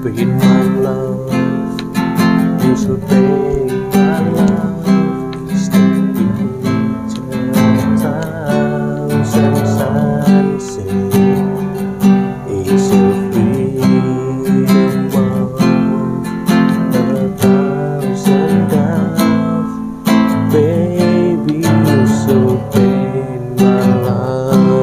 Bring my love, disobey my love, stand in times. It's a freedom of a thousand doves, baby, disobey my love.